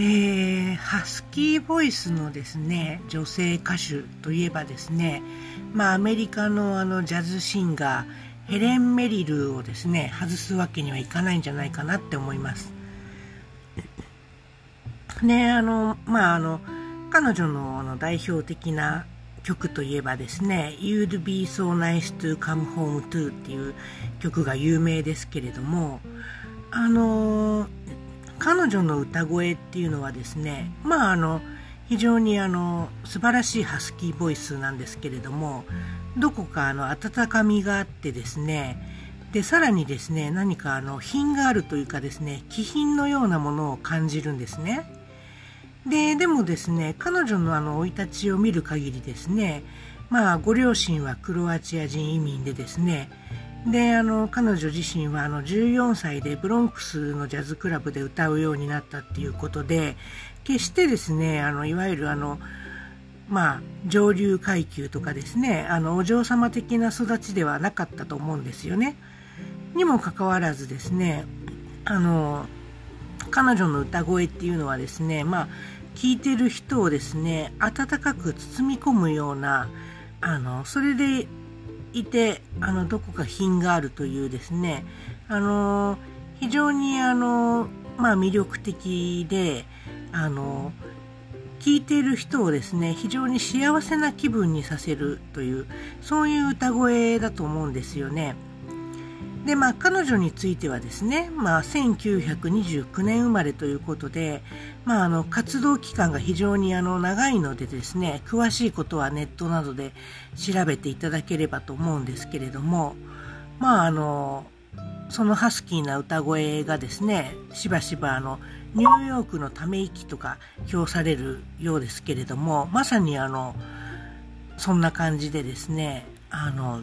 えー、ハスキーボイスのですね女性歌手といえばですね、まあ、アメリカのあのジャズシンガーヘレン・メリルをですね外すわけにはいかないんじゃないかなって思います。ねあのまああの彼女のあの代表的な曲といえばですね「You'd be so nice to come home to」っていう曲が有名ですけれどもあの彼女の歌声っていうのはですねまああの非常にあの素晴らしいハスキーボイスなんですけれどもどこかあの温かみがあってですねでさらにですね何かあの品があるというかですね気品のようなものを感じるんですね。ででもですね彼女のあの生い立ちを見る限りですねまあご両親はクロアチア人移民でですねであの彼女自身はあの14歳でブロンクスのジャズクラブで歌うようになったっていうことで決してですねあのいわゆるあのまあ上流階級とかですねあのお嬢様的な育ちではなかったと思うんですよね。にもかかわらずですねあの彼女の歌声っていうのはですねまあ聴いてる人をですね温かく包み込むようなあのそれでいてあのどこか品があるというですねあの非常にあの、まあ、魅力的であの聞いている人をですね非常に幸せな気分にさせるというそういう歌声だと思うんですよね。でまあ彼女についてはですね、まあ、1929年生まれということで、まあ、あの活動期間が非常にあの長いのでですね詳しいことはネットなどで調べていただければと思うんですけれどもまああのそのハスキーな歌声がですねしばしばあのニューヨークのため息とか評されるようですけれどもまさにあのそんな感じでですねあの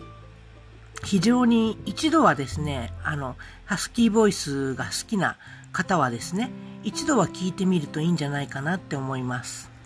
非常に一度はですね、あの、ハスキーボイスが好きな方はですね、一度は聞いてみるといいんじゃないかなって思います。